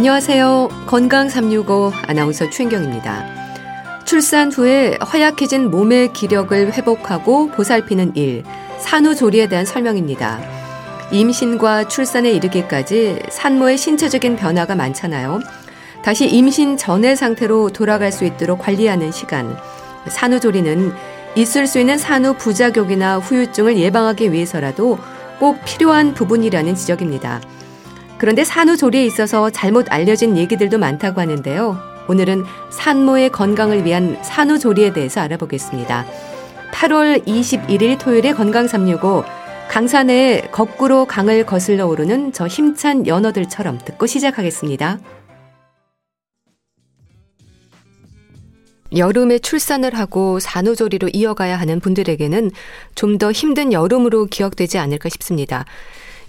안녕하세요. 건강 365 아나운서 최인경입니다. 출산 후에 허약해진 몸의 기력을 회복하고 보살피는 일, 산후조리에 대한 설명입니다. 임신과 출산에 이르기까지 산모의 신체적인 변화가 많잖아요. 다시 임신 전의 상태로 돌아갈 수 있도록 관리하는 시간. 산후조리는 있을 수 있는 산후 부작용이나 후유증을 예방하기 위해서라도 꼭 필요한 부분이라는 지적입니다. 그런데 산후조리에 있어서 잘못 알려진 얘기들도 많다고 하는데요. 오늘은 산모의 건강을 위한 산후조리에 대해서 알아보겠습니다. 8월 21일 토요일에 건강 365 강산에 거꾸로 강을 거슬러 오르는 저 힘찬 연어들처럼 듣고 시작하겠습니다. 여름에 출산을 하고 산후조리로 이어가야 하는 분들에게는 좀 더 힘든 여름으로 기억되지 않을까 싶습니다.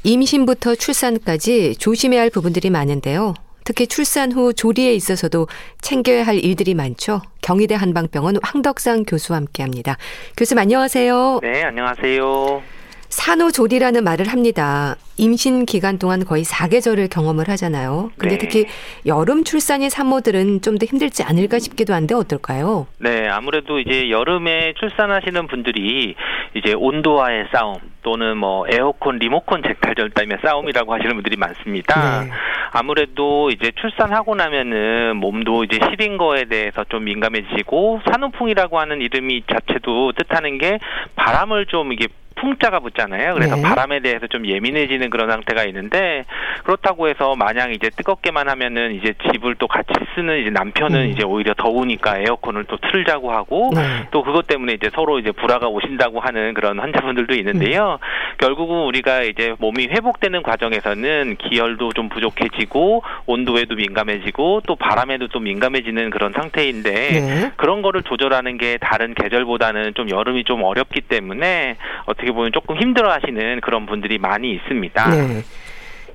임신부터 출산까지 조심해야 할 부분들이 많은데요. 특히 출산 후 조리에 있어서도 챙겨야 할 일들이 많죠. 경희대 한방병원 황덕상 교수와 함께 합니다. 교수님 안녕하세요. 네, 안녕하세요. 산후조리라는 말을 합니다. 임신 기간 동안 거의 4계절을 경험을 하잖아요. 근데 네. 특히 여름 출산인 산모들은 좀 더 힘들지 않을까 싶기도 한데 어떨까요? 네, 아무래도 이제 여름에 출산하시는 분들이 이제 온도와의 싸움 또는 뭐 에어컨 리모컨 잭탈 절단의 싸움이라고 하시는 분들이 많습니다. 네. 아무래도 이제 출산하고 나면은 몸도 이제 시린 거에 대해서 좀 민감해지고 산후풍이라고 하는 이름이 자체도 뜻하는 게 바람을 좀 이게 풍자가 붙잖아요. 그래서 네. 바람에 대해서 좀 예민해지는 그런 상태가 있는데 그렇다고 해서 마냥 이제 뜨겁게만 하면은 이제 집을 또 같이 쓰는 이제 남편은 음. 이제 오히려 더우니까 에어컨을 또 틀자고 하고 네. 또 그것 때문에 이제 서로 이제 불화가 오신다고 하는 그런 환자분들도 있는데요. 음. 결국은 우리가 이제 몸이 회복되는 과정에서는 기혈도 좀 부족해지고 온도에도 민감해지고 또 바람에도 좀 민감해지는 그런 상태인데 네. 그런 거를 조절하는 게 다른 계절보다는 좀 여름이 좀 어렵기 때문에 어떻게 보면 조금 힘들어하시는 그런 분들이 많이 있습니다. 네.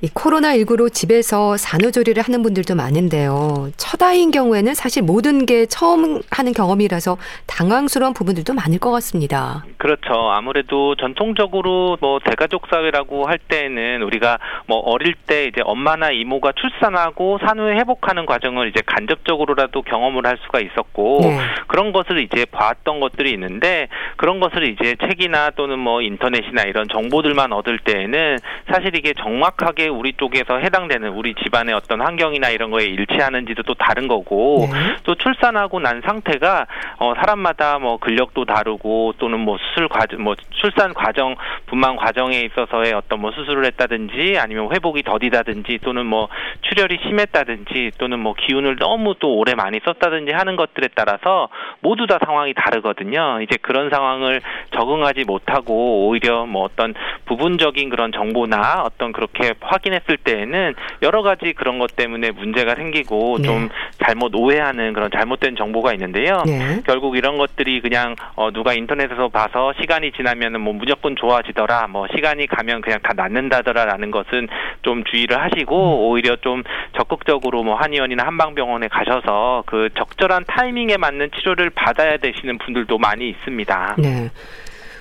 이 코로나19로 집에서 산후조리를 하는 분들도 많은데요. 첫 아이인 경우에는 사실 모든 게 처음 하는 경험이라서 당황스러운 부분들도 많을 것 같습니다. 그렇죠. 아무래도 전통적으로 뭐 대가족 사회라고 할 때는 우리가 뭐 어릴 때 이제 엄마나 이모가 출산하고 산후에 회복하는 과정을 이제 간접적으로라도 경험을 할 수가 있었고 네. 그런 것을 이제 봤던 것들이 있는데 그런 것을 이제 책이나 또는 뭐 인터넷이나 이런 정보들만 얻을 때에는 사실 이게 정확하게 우리 쪽에서 해당되는 우리 집안의 어떤 환경이나 이런 거에 일치하는지도 또 다른 거고 네. 또 출산하고 난 상태가 어 사람마다 뭐 근력도 다르고 또는 뭐 수술 과정 뭐 출산 과정 분만 과정에 있어서의 어떤 뭐 수술을 했다든지 아니면 회복이 더디다든지 또는 뭐 출혈이 심했다든지 또는 뭐 기운을 너무 또 오래 많이 썼다든지 하는 것들에 따라서 모두 다 상황이 다르거든요. 이제 그런 상황을 적응하지 못하고 오히려 뭐 어떤 부분적인 그런 정보나 어떤 그렇게 확인했을 때에는 여러 가지 그런 것 때문에 문제가 생기고 네. 좀 잘못 오해하는 그런 잘못된 정보가 있는데요. 네. 결국 이런 것들이 그냥 어 누가 인터넷에서 봐서 시간이 지나면은 뭐 무조건 좋아지더라, 뭐 시간이 가면 그냥 다 낫는다더라라는 것은 좀 주의를 하시고 음. 오히려 좀 적극적으로 뭐 한의원이나 한방병원에 가셔서 그 적절한 타이밍에 맞는 치료를 받아야 되시는 분들도 많이 있습니다. 네.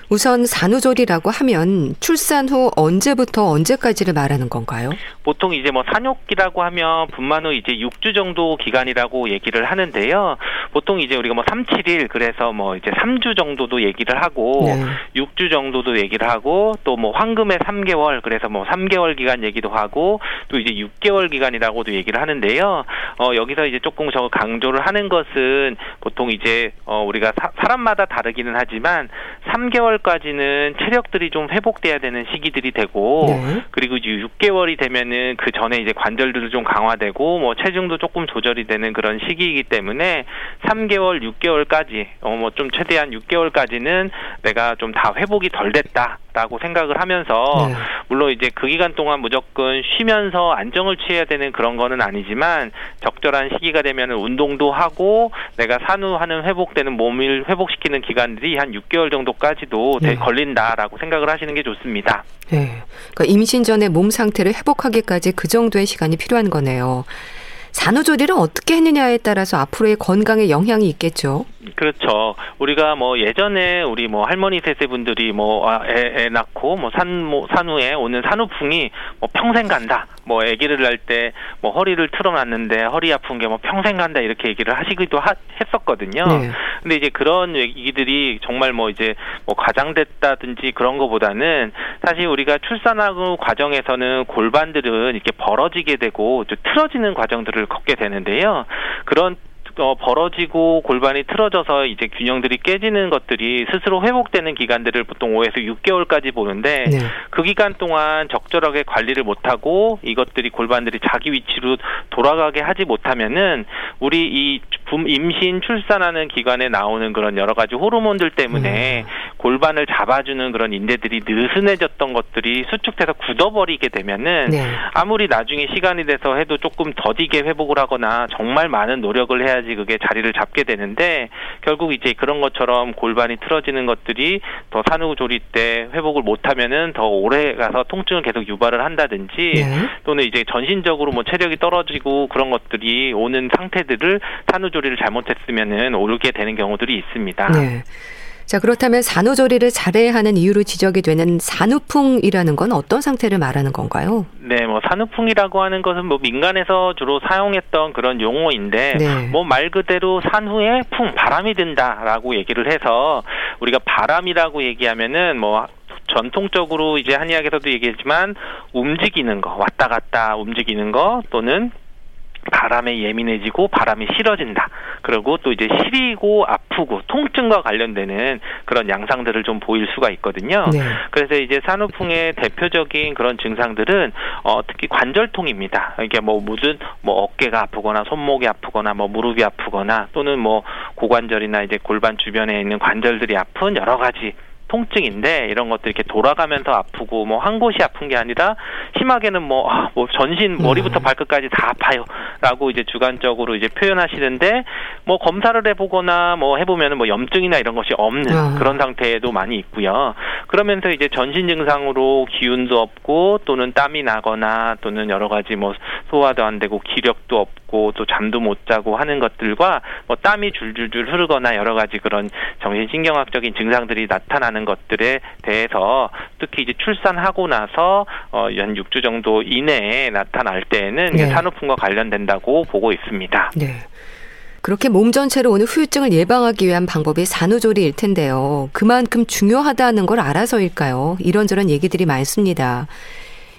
우선 산후조리라고 하면 출산 후 언제부터 언제까지를 말하는 건가요? 보통 이제 뭐 산욕기라고 하면 분만 후 이제 6주 정도 기간이라고 얘기를 하는데요. 보통 이제 우리가 뭐 3, 7일 그래서 뭐 이제 3주 정도도 얘기를 하고 네. 6주 정도도 얘기를 하고 또 뭐 황금의 3개월 그래서 뭐 3개월 기간 얘기도 하고 또 이제 6개월 기간이라고도 얘기를 하는데요. 어 여기서 이제 조금 저 강조를 하는 것은 보통 이제 어 우리가 사, 사람마다 다르기는 하지만 3개월 6개월까지는 체력들이 좀 회복돼야 되는 시기들이 되고 네. 그리고 이제 6개월이 되면은 그 전에 이제 관절들도 좀 강화되고 뭐 체중도 조금 조절이 되는 그런 시기이기 때문에 3개월, 6개월까지 어 뭐 좀 최대한 6개월까지는 내가 좀 다 회복이 덜 됐다 라고 생각을 하면서 네. 물론 이제 그 기간 동안 무조건 쉬면서 안정을 취해야 되는 그런 거는 아니지만 적절한 시기가 되면 운동도 하고 내가 산후하는 회복되는 몸을 회복시키는 기간들이 한 6개월 정도까지도 네. 걸린다라고 생각을 하시는 게 좋습니다. 네. 그러니까 임신 전에 몸 상태를 회복하기까지 그 정도의 시간이 필요한 거네요. 산후조리를 어떻게 했느냐에 따라서 앞으로의 건강에 영향이 있겠죠. 그렇죠. 우리가 뭐 예전에 우리 뭐 할머니 세대분들이 뭐애 아, 애 낳고 뭐산뭐 산후에 오는 산후풍이 뭐 평생 간다. 뭐 아기를 낳을 때 뭐 허리를 틀어놨는데 허리 아픈 게 뭐 평생 간다 이렇게 얘기를 하시기도 하, 했었거든요. 네. 근데 이제 그런 얘기들이 정말 뭐 이제 뭐 과장됐다든지 그런 거보다는 사실 우리가 출산하고 과정에서는 골반들은 이렇게 벌어지게 되고 좀 틀어지는 과정들을 겪게 되는데요. 그런 어, 벌어지고 골반이 틀어져서 이제 균형들이 깨지는 것들이 스스로 회복되는 기간들을 보통 5에서 6개월까지 보는데 네. 그 기간 동안 적절하게 관리를 못하고 이것들이 골반들이 자기 위치로 돌아가게 하지 못하면은 우리 이 임신 출산하는 기간에 나오는 그런 여러 가지 호르몬들 때문에 음. 골반을 잡아주는 그런 인대들이 느슨해졌던 것들이 수축돼서 굳어버리게 되면은 네. 아무리 나중에 시간이 돼서 해도 조금 더디게 회복을 하거나 정말 많은 노력을 해야지 해야지 그게 자리를 잡게 되는데 결국 이제 그런 것처럼 골반이 틀어지는 것들이 더 산후조리 때 회복을 못하면은 더 오래 가서 통증을 계속 유발을 한다든지 네. 또는 이제 전신적으로 뭐 체력이 떨어지고 그런 것들이 오는 상태들을 산후조리를 잘못했으면은 오르게 되는 경우들이 있습니다. 네. 자, 그렇다면 산후조리를 잘해야 하는 이유로 지적이 되는 산후풍이라는 건 어떤 상태를 말하는 건가요? 네, 뭐 산후풍이라고 하는 것은 뭐 민간에서 주로 사용했던 그런 용어인데 네. 뭐말 그대로 산후에 풍 바람이 든다라고 얘기를 해서 우리가 바람이라고 얘기하면은 뭐 전통적으로 이제 한의학에서도 얘기했지만 움직이는 거 왔다 갔다 움직이는 거 또는 바람에 예민해지고 바람이 싫어진다. 그리고 또 이제 시리고 아프고 통증과 관련되는 그런 양상들을 좀 보일 수가 있거든요. 네. 그래서 이제 산후풍의 대표적인 그런 증상들은 어 특히 관절통입니다. 이게 뭐 무슨 뭐 어깨가 아프거나 손목이 아프거나 뭐 무릎이 아프거나 또는 뭐 고관절이나 이제 골반 주변에 있는 관절들이 아픈 여러 가지 통증인데 이런 것들 이렇게 돌아가면서 아프고 뭐 한 곳이 아픈 게 아니라 심하게는 뭐, 아, 뭐 전신 머리부터 음. 발끝까지 다 아파요라고 이제 주관적으로 이제 표현하시는데 뭐 검사를 해보거나 뭐 해보면은 뭐 염증이나 이런 것이 없는 음. 그런 상태에도 많이 있고요. 그러면서 이제 전신 증상으로 기운도 없고 또는 땀이 나거나 또는 여러 가지 뭐 소화도 안 되고 기력도 없고 또 잠도 못 자고 하는 것들과 뭐 땀이 줄줄줄 흐르거나 여러 가지 그런 정신신경학적인 증상들이 나타나는 하는 것들에 대해서 특히 이제 출산하고 나서 어, 연 6주 정도 이내에 나타날 때에는 네. 산후풍과 관련된다고 보고 있습니다. 네. 그렇게 몸 전체로 오는 후유증을 예방하기 위한 방법이 산후조리일 텐데요. 그만큼 중요하다는 걸 알아서일까요? 이런저런 얘기들이 많습니다.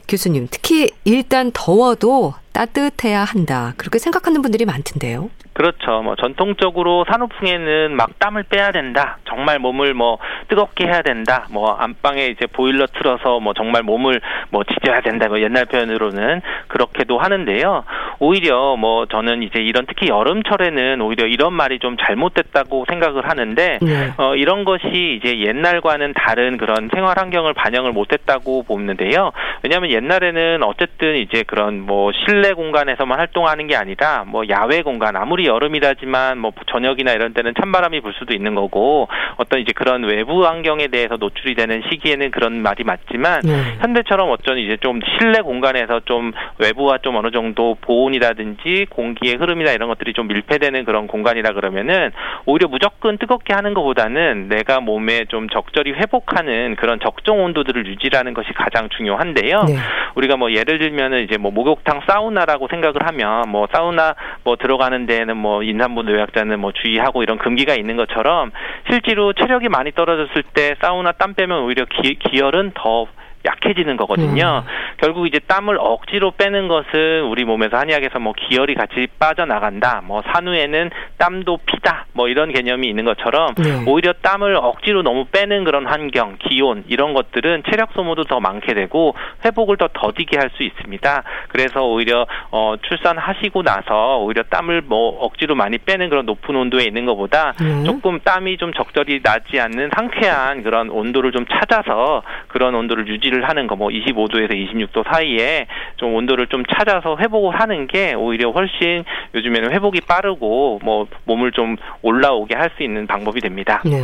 교수님, 특히 일단 더워도 따뜻해야 한다. 그렇게 생각하는 분들이 많던데요. 그렇죠. 뭐 전통적으로 산후풍에는 막 땀을 빼야 된다. 정말 몸을 뭐 뜨겁게 해야 된다. 뭐 안방에 이제 보일러 틀어서 뭐 정말 몸을 뭐 지져야 된다. 뭐 옛날 표현으로는 그렇게도 하는데요. 오히려 뭐 저는 이제 이런 특히 여름철에는 오히려 이런 말이 좀 잘못됐다고 생각을 하는데 네. 어 이런 것이 이제 옛날과는 다른 그런 생활 환경을 반영을 못했다고 보는데요. 왜냐하면 옛날에는 어쨌든 이제 그런 뭐 실내 공간에서만 활동하는 게 아니라 뭐 야외 공간 아무리 여름이라지만 뭐 저녁이나 이런 때는 찬바람이 불 수도 있는 거고 어떤 이제 그런 외부 환경에 대해서 노출이 되는 시기에는 그런 말이 맞지만 네. 현대처럼 어쩐 이제 좀 실내 공간에서 좀 외부와 좀 어느 정도 보온이라든지 공기의 흐름이나 이런 것들이 좀 밀폐되는 그런 공간이라 그러면은 오히려 무조건 뜨겁게 하는 것보다는 내가 몸에 좀 적절히 회복하는 그런 적정 온도들을 유지하는 것이 가장 중요한데요. 네. 우리가 뭐 예를 들면은 이제 뭐 목욕탕 사우나 라고 생각을 하면 뭐 사우나 뭐 들어가는 데는 뭐 임산부 노약자는 뭐 주의하고 이런 금기가 있는 것처럼 실제로 체력이 많이 떨어졌을 때 사우나 땀 빼면 오히려 기, 기혈은 더 약해지는 거거든요. 음. 결국 이제 땀을 억지로 빼는 것은 우리 몸에서 한의학에서 뭐 기혈이 같이 빠져나간다. 뭐 산후에는 땀도 피다. 뭐 이런 개념이 있는 것처럼 네. 오히려 땀을 억지로 너무 빼는 그런 환경, 기온 이런 것들은 체력 소모도 더 많게 되고 회복을 더 더디게 할 수 있습니다. 그래서 오히려 어 출산하시고 나서 오히려 땀을 뭐 억지로 많이 빼는 그런 높은 온도에 있는 것보다 네. 조금 땀이 좀 적절히 나지 않는 상쾌한 그런 온도를 좀 찾아서 그런 온도를 유지를 유지를 하는 거 뭐 25도에서 26도 사이에 좀 온도를 좀 찾아서 회복을 하는 게 오히려 훨씬 요즘에는 회복이 빠르고 뭐 몸을 좀 올라오게 할 수 있는 방법이 됩니다. 네.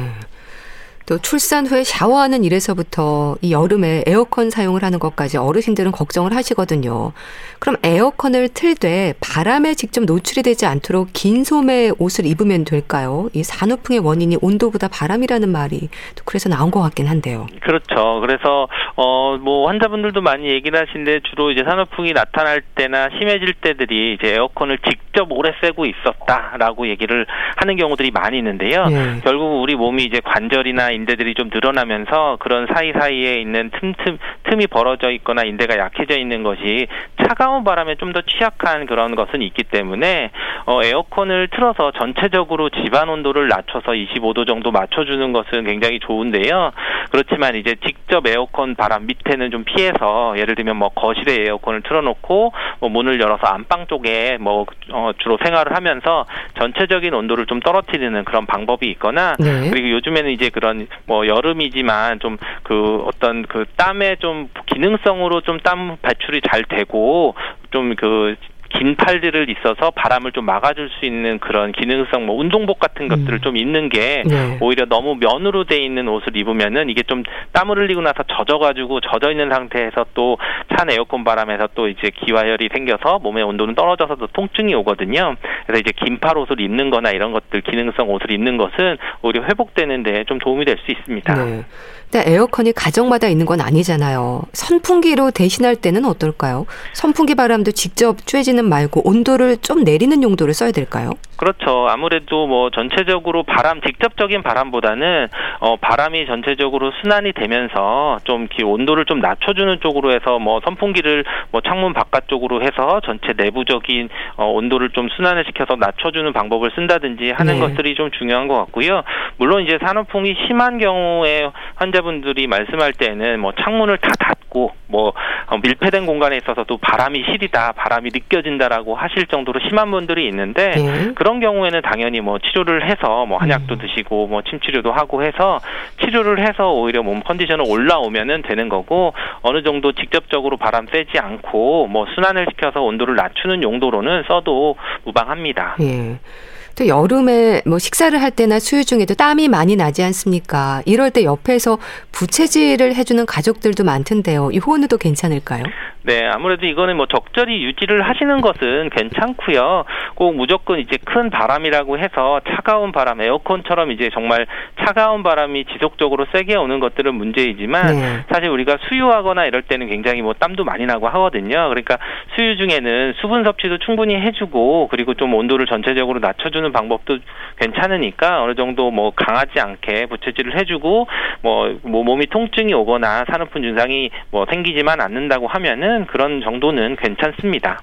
또 출산 후에 샤워하는 일에서부터 이 여름에 에어컨 사용을 하는 것까지 어르신들은 걱정을 하시거든요. 그럼 에어컨을 틀 때 바람에 직접 노출이 되지 않도록 긴 소매 옷을 입으면 될까요? 이 산후풍의 원인이 온도보다 바람이라는 말이 또 그래서 나온 것 같긴 한데요. 그렇죠. 그래서 어 뭐 환자분들도 많이 얘기를 하시는데 주로 이제 산후풍이 나타날 때나 심해질 때들이 이제 에어컨을 직접 오래 쐬고 있었다라고 얘기를 하는 경우들이 많이 있는데요. 네. 결국 우리 몸이 이제 관절이나 인대들이 좀 늘어나면서 그런 사이사이에 있는 틈틈 틈이 벌어져 있거나 인대가 약해져 있는 것이 차가운 바람에 좀 더 취약한 그런 것은 있기 때문에 어, 에어컨을 틀어서 전체적으로 집안 온도를 낮춰서 25도 정도 맞춰주는 것은 굉장히 좋은데요. 그렇지만 이제 직접 에어컨 바람 밑에는 좀 피해서 예를 들면 뭐 거실에 에어컨을 틀어놓고 뭐 문을 열어서 안방 쪽에 뭐 어, 주로 생활을 하면서 전체적인 온도를 좀 떨어뜨리는 그런 방법이 있거나 네. 그리고 요즘에는 이제 그런 뭐 여름이지만 좀 그 어떤 그 땀에 좀 기능성으로 좀 땀 배출이 잘 되고 좀그 긴 팔들을 있어서 바람을 좀 막아줄 수 있는 그런 기능성 뭐 운동복 같은 것들을 음. 좀 입는 게 네. 오히려 너무 면으로 돼 있는 옷을 입으면은 이게 좀 땀을 흘리고 나서 젖어가지고 젖어 있는 상태에서 또 찬 에어컨 바람에서 또 이제 기화열이 생겨서 몸의 온도는 떨어져서 도 통증이 오거든요. 그래서 이제 긴팔 옷을 입는거나 이런 것들 기능성 옷을 입는 것은 오히려 회복되는 데 좀 도움이 될 수 있습니다. 네. 근데 에어컨이 가정마다 있는 건 아니잖아요. 선풍기로 대신할 때는 어떨까요? 선풍기 바람도 직접 쬐지는 말고 온도를 좀 내리는 용도를 써야 될까요? 그렇죠. 아무래도 뭐 전체적으로 바람 직접적인 바람보다는 어 바람이 전체적으로 순환이 되면서 좀 온도를 좀 낮춰주는 쪽으로 해서 뭐 선풍기를 뭐 창문 바깥쪽으로 해서 전체 내부적인 어 온도를 좀 순환을 시켜서 낮춰주는 방법을 쓴다든지 하는 네. 것들이 좀 중요한 것 같고요. 물론 이제 산후풍이 심한 경우에 환자 환자분들이 말씀할 때는 뭐 창문을 다 닫고 뭐 어, 밀폐된 공간에 있어서도 바람이 시리다, 바람이 느껴진다라고 하실 정도로 심한 분들이 있는데 네. 그런 경우에는 당연히 뭐 치료를 해서 뭐 한약도 음. 드시고 뭐 침치료도 하고 해서 치료를 해서 오히려 몸 컨디션을 올라오면은 되는 거고 어느 정도 직접적으로 바람 쐬지 않고 뭐 순환을 시켜서 온도를 낮추는 용도로는 써도 무방합니다. 예. 또 여름에 뭐 식사를 할 때나 수유 중에도 땀이 많이 나지 않습니까? 이럴 때 옆에서 부채질을 해주는 가족들도 많던데요. 이 호흡도 괜찮을까요? 네, 아무래도 이거는 뭐 적절히 유지를 하시는 것은 괜찮고요. 꼭 무조건 이제 큰 바람이라고 해서 차가운 바람, 에어컨처럼 이제 정말 차가운 바람이 지속적으로 세게 오는 것들은 문제이지만 네. 사실 우리가 수유하거나 이럴 때는 굉장히 뭐 땀도 많이 나고 하거든요. 그러니까 수유 중에는 수분 섭취도 충분히 해주고 그리고 좀 온도를 전체적으로 낮춰주는 방법도 괜찮으니까 어느 정도 뭐 강하지 않게 부채질을 해주고 뭐, 뭐 몸이 통증이 오거나 산후풍 증상이 뭐 생기지만 않는다고 하면은 그런 정도는 괜찮습니다.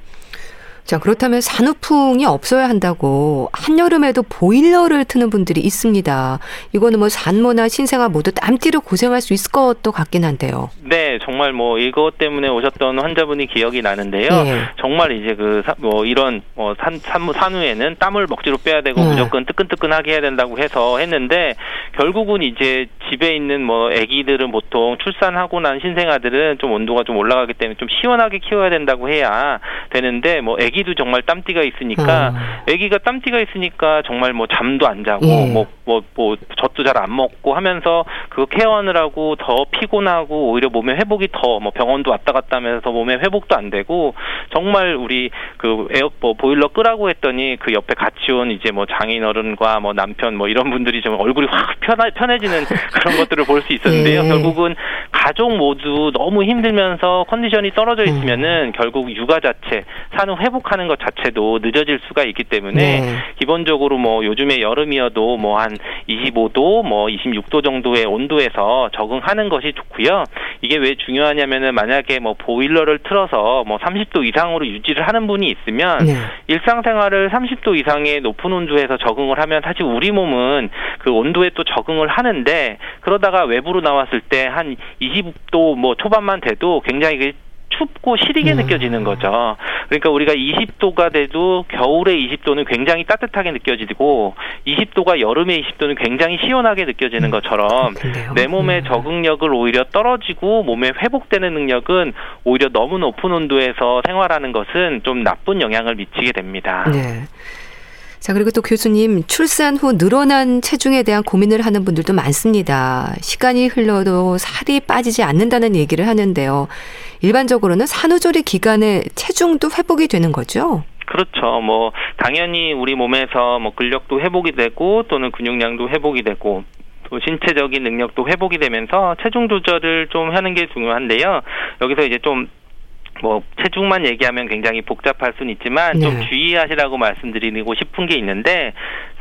자, 그렇다면 산후풍이 없어야 한다고 한여름에도 보일러를 트는 분들이 있습니다. 이거는 뭐 산모나 신생아 모두 땀띠로 고생할 수 있을 것도 같긴 한데요. 네, 정말 뭐 이것 때문에 오셨던 환자분이 기억이 나는데요. 네. 정말 이제 그 뭐 이런 뭐 산, 산무 산후에는 땀을 먹지로 빼야 되고 네. 무조건 뜨끈뜨끈하게 해야 된다고 해서 했는데 결국은 이제 집에 있는 뭐 아기들은 보통 출산하고 난 신생아들은 좀 온도가 좀 올라가기 때문에 좀 시원하게 키워야 된다고 해야 되는데 뭐 아기 도 정말 땀띠가 있으니까 어. 아기가 땀띠가 있으니까 정말 뭐 잠도 안 자고 뭐뭐뭐 예. 뭐, 뭐 젖도 잘 안 먹고 하면서 그 케어하느라고 더 피곤하고 오히려 몸의 회복이 더 뭐 병원도 왔다 갔다 하면서 몸의 회복도 안 되고 정말 우리 그 에어 뭐 보일러 끄라고 했더니 그 옆에 같이 온 이제 뭐 장인 어른과 뭐 남편 뭐 이런 분들이 좀 얼굴이 확 편하, 편해지는 그런 것들을 볼 수 있었는데요. 예. 결국은 가족 모두 너무 힘들면서 컨디션이 떨어져 있으면은 음. 결국 육아 자체 산후 회복 하는 것 자체도 늦어질 수가 있기 때문에 네. 기본적으로 뭐 요즘에 여름이어도 뭐 한 25도 뭐 26도 정도의 온도에서 적응하는 것이 좋고요. 이게 왜 중요하냐면은 만약에 뭐 보일러를 틀어서 뭐 30도 이상으로 유지를 하는 분이 있으면 네. 일상생활을 30도 이상의 높은 온도에서 적응을 하면 사실 우리 몸은 그 온도에 또 적응을 하는데 그러다가 외부로 나왔을 때 한 20도 뭐 초반만 돼도 굉장히 춥고 시리게 음. 느껴지는 거죠. 그러니까 우리가 20도가 돼도 겨울에 20도는 굉장히 따뜻하게 느껴지고 20도가 여름에 20도는 굉장히 시원하게 느껴지는 음. 것처럼 내 몸의 음. 적응력을 오히려 떨어지고 몸에 회복되는 능력은 오히려 너무 높은 온도에서 생활하는 것은 좀 나쁜 영향을 미치게 됩니다. 네. 자, 그리고 또 교수님, 출산 후 늘어난 체중에 대한 고민을 하는 분들도 많습니다. 시간이 흘러도 살이 빠지지 않는다는 얘기를 하는데요. 일반적으로는 산후조리 기간에 체중도 회복이 되는 거죠? 그렇죠. 뭐 당연히 우리 몸에서 뭐 근력도 회복이 되고 또는 근육량도 회복이 되고 또 신체적인 능력도 회복이 되면서 체중 조절을 좀 하는 게 중요한데요. 여기서 이제 좀 뭐 체중만 얘기하면 굉장히 복잡할 수는 있지만 네. 좀 주의하시라고 말씀드리고 싶은 게 있는데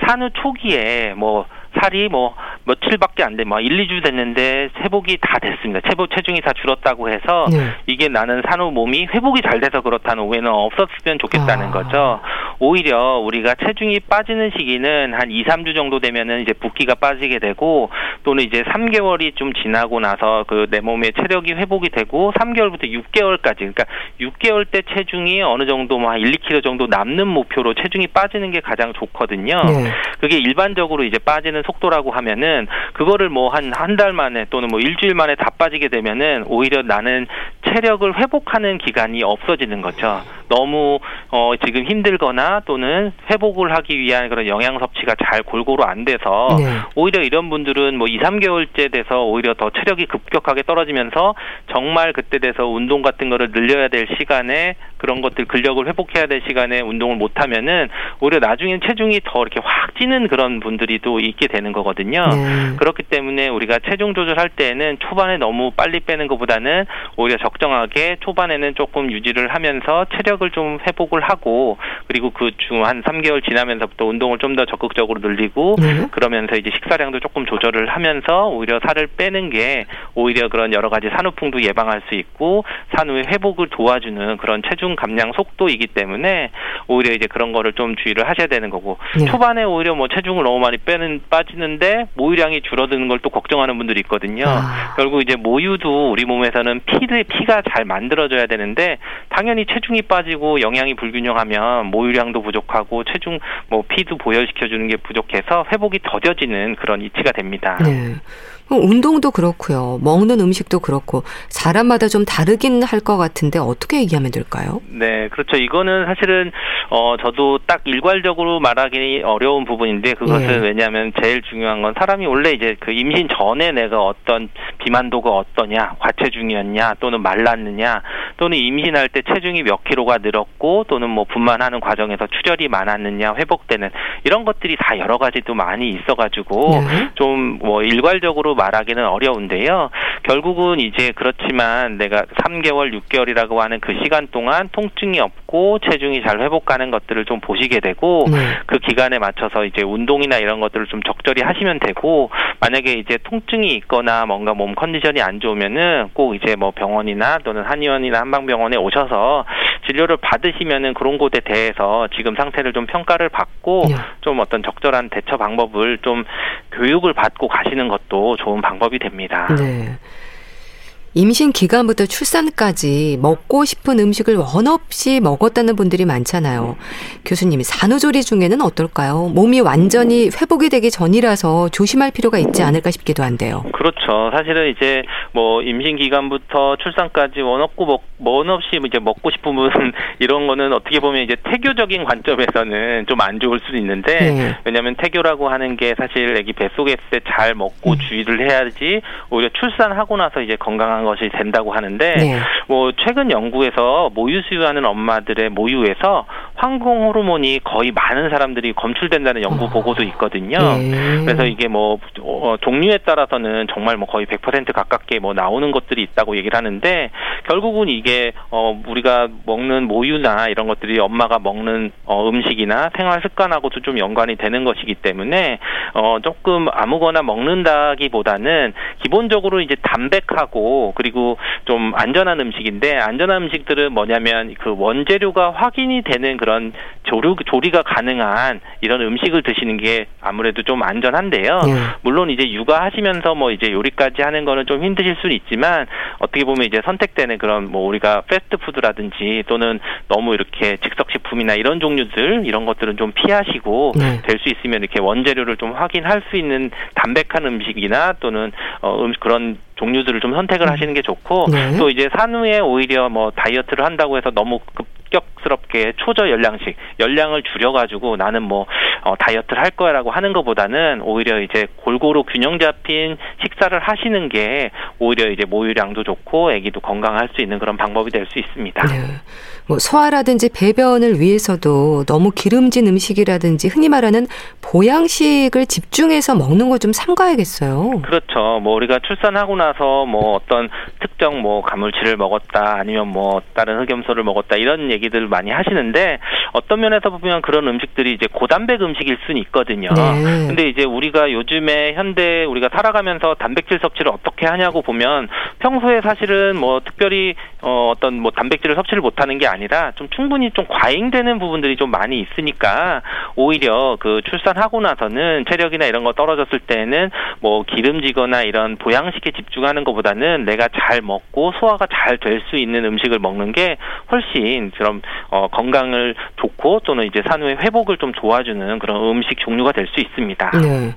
산후 초기에 뭐 살이 뭐 며칠밖에 안 돼, 뭐 1, 2주 됐는데 회복이 다 됐습니다. 체보 체중이 다 줄었다고 해서 네. 이게 나는 산후 몸이 회복이 잘 돼서 그렇다는 오해는 없었으면 좋겠다는 아. 거죠. 오히려 우리가 체중이 빠지는 시기는 한 2, 3주 정도 되면은 이제 붓기가 빠지게 되고 또는 이제 3개월이 좀 지나고 나서 그 내 몸의 체력이 회복이 되고 3개월부터 6개월까지 그러니까 6개월 때 체중이 어느 정도 뭐 1, 2kg 정도 남는 목표로 체중이 빠지는 게 가장 좋거든요. 네. 그게 일반적으로 이제 빠지는 속도라고 하면은 그거를 뭐 한 한 달 만에 또는 뭐 일주일 만에 다 빠지게 되면은 오히려 나는 체력을 회복하는 기간이 없어지는 거죠. 너무 어 지금 힘들거나 또는 회복을 하기 위한 그런 영양 섭취가 잘 골고루 안 돼서 네. 오히려 이런 분들은 뭐 2, 3개월째 돼서 오히려 더 체력이 급격하게 떨어지면서 정말 그때 돼서 운동 같은 거를 늘려야 될 시간에 그런 것들 근력을 회복해야 될 시간에 운동을 못 하면은 오히려 나중엔 체중이 더 이렇게 확 찌는 그런 분들이 또 있게 되는 거거든요. 네. 그렇기 때문에 우리가 체중 조절할 때는 초반에 너무 빨리 빼는 것보다는 오히려 적정하게 초반에는 조금 유지를 하면서 체력을 좀 회복을 하고 그리고 그 중 한 3개월 지나면서부터 운동을 좀 더 적극적으로 늘리고 네. 그러면서 이제 식사량도 조금 조절을 하면서 오히려 살을 빼는 게 오히려 그런 여러 가지 산후풍도 예방할 수 있고 산후의 회복을 도와주는 그런 체중 감량 속도이기 때문에 오히려 이제 그런 거를 좀 주의를 하셔야 되는 거고 네. 초반에 오히려 뭐 체중을 너무 많이 빼는 빠 지는데 모유량이 줄어드는 걸 또 걱정하는 분들이 있거든요. 아. 결국 이제 모유도 우리 몸에서는 피를 피가 잘 만들어져야 되는데 당연히 체중이 빠지고 영양이 불균형하면 모유량도 부족하고 체중 뭐 피도 보혈시켜 주는 게 부족해서 회복이 더뎌지는 그런 이치가 됩니다. 네. 운동도 그렇고요. 먹는 음식도 그렇고 사람마다 좀 다르긴 할 것 같은데 어떻게 얘기하면 될까요? 네, 그렇죠. 이거는 사실은 어 저도 딱 일괄적으로 말하기 어려운 부분인데 그것은 네. 왜냐하면 제일 중요한 건 사람이 원래 이제 그 임신 전에 내가 어떤 비만도가 어떠냐, 과체중이었냐, 또는 말랐느냐, 또는 임신할 때 체중이 몇 킬로가 늘었고 또는 뭐 분만하는 과정에서 출혈이 많았느냐, 회복되는 이런 것들이 다 여러 가지도 많이 있어가지고 네. 좀뭐 일괄적으로 말하기는 어려운데요. 결국은 이제 그렇지만 내가 3개월, 6개월이라고 하는 그 시간 동안 통증이 없고 체중이 잘 회복하는 것들을 좀 보시게 되고 네. 그 기간에 맞춰서 이제 운동이나 이런 것들을 좀 적 절히 하시면 되고 만약에 이제 통증이 있거나 뭔가 몸 컨디션이 안 좋으면은 꼭 이제 뭐 병원이나 또는 한의원이나 한방병원에 오셔서 진료를 받으시면은 그런 곳에 대해서 지금 상태를 좀 평가를 받고 네. 좀 어떤 적절한 대처 방법을 좀 교육을 받고 가시는 것도 좋은 방법이 됩니다. 네. 임신 기간부터 출산까지 먹고 싶은 음식을 원 없이 먹었다는 분들이 많잖아요. 교수님, 산후조리 중에는 어떨까요? 몸이 완전히 회복이 되기 전이라서 조심할 필요가 있지 않을까 싶기도 한데요. 그렇죠. 사실은 이제 뭐 임신 기간부터 출산까지 원 없고 먹, 원 없이 이제 먹고 싶은 이런 거는 어떻게 보면 이제 태교적인 관점에서는 좀 안 좋을 수도 있는데 네. 왜냐하면 태교라고 하는 게 사실 애기 뱃속에 있을 때 잘 먹고 음. 주의를 해야지 오히려 출산하고 나서 이제 건강한 것이 된다고 하는데 네. 뭐 최근 연구에서 모유 수유하는 엄마들의 모유에서 황공 호르몬이 거의 많은 사람들이 검출된다는 연구 어. 보고도 있거든요. 네. 그래서 이게 뭐 어, 종류에 따라서는 정말 뭐 거의 100% 가깝게 뭐 나오는 것들이 있다고 얘기를 하는데 결국은 이게 어 우리가 먹는 모유나 이런 것들이 엄마가 먹는 어 음식이나 생활 습관하고도 좀 연관이 되는 것이기 때문에 어 조금 아무거나 먹는다기보다는 기본적으로 이제 담백하고 그리고 좀 안전한 음식인데 안전한 음식들은 뭐냐면 그 원재료가 확인이 되는 그런 조류 조리가 가능한 이런 음식을 드시는 게 아무래도 좀 안전한데요. 네. 물론 이제 육아하시면서 뭐 이제 요리까지 하는 거는 좀 힘드실 수는 있지만 어떻게 보면 이제 선택되는 그런 뭐 우리가 패스트푸드라든지 또는 너무 이렇게 즉석식품이나 이런 종류들 이런 것들은 좀 피하시고 네. 될수 있으면 이렇게 원재료를 좀 확인할 수 있는 담백한 음식이나 또는 어, 음, 그런 종류들을 좀 선택을 음. 하시는 게 좋고 네. 또 이제 산후에 오히려 뭐 다이어트를 한다고 해서 너무 급 급격스럽게 초저 열량식 열량을 줄여가지고 나는 뭐 어, 다이어트를 할 거야라고 하는 것보다는 오히려 이제 골고루 균형 잡힌 식사를 하시는 게 오히려 이제 모유량도 좋고 아기도 건강할 수 있는 그런 방법이 될 수 있습니다. 네. 뭐 소화라든지 배변을 위해서도 너무 기름진 음식이라든지 흔히 말하는 보양식을 집중해서 먹는 거 좀 삼가야겠어요. 그렇죠. 뭐 우리가 출산하고 나서 뭐 어떤 특정 뭐 가물치를 먹었다 아니면 뭐 다른 흑염소를 먹었다 이런 얘기 들 많이 하시는데 어떤 면에서 보면 그런 음식들이 이제 고단백 음식일 수는 있거든요. 네. 근데 이제 우리가 요즘에 현대 우리가 살아가면서 단백질 섭취를 어떻게 하냐고 보면 평소에 사실은 뭐 특별히 어 어떤 뭐 단백질을 섭취를 못 하는 게 아니라 좀 충분히 좀 과잉되는 부분들이 좀 많이 있으니까 오히려 그 출산하고 나서는 체력이나 이런 거 떨어졌을 때는 뭐 기름지거나 이런 보양식에 집중하는 것보다는 내가 잘 먹고 소화가 잘 될 수 있는 음식을 먹는 게 훨씬 그런 어 건강을 좋고 또는 이제 산후의 회복을 좀 도와주는 그런 음식 종류가 될 수 있습니다. 네.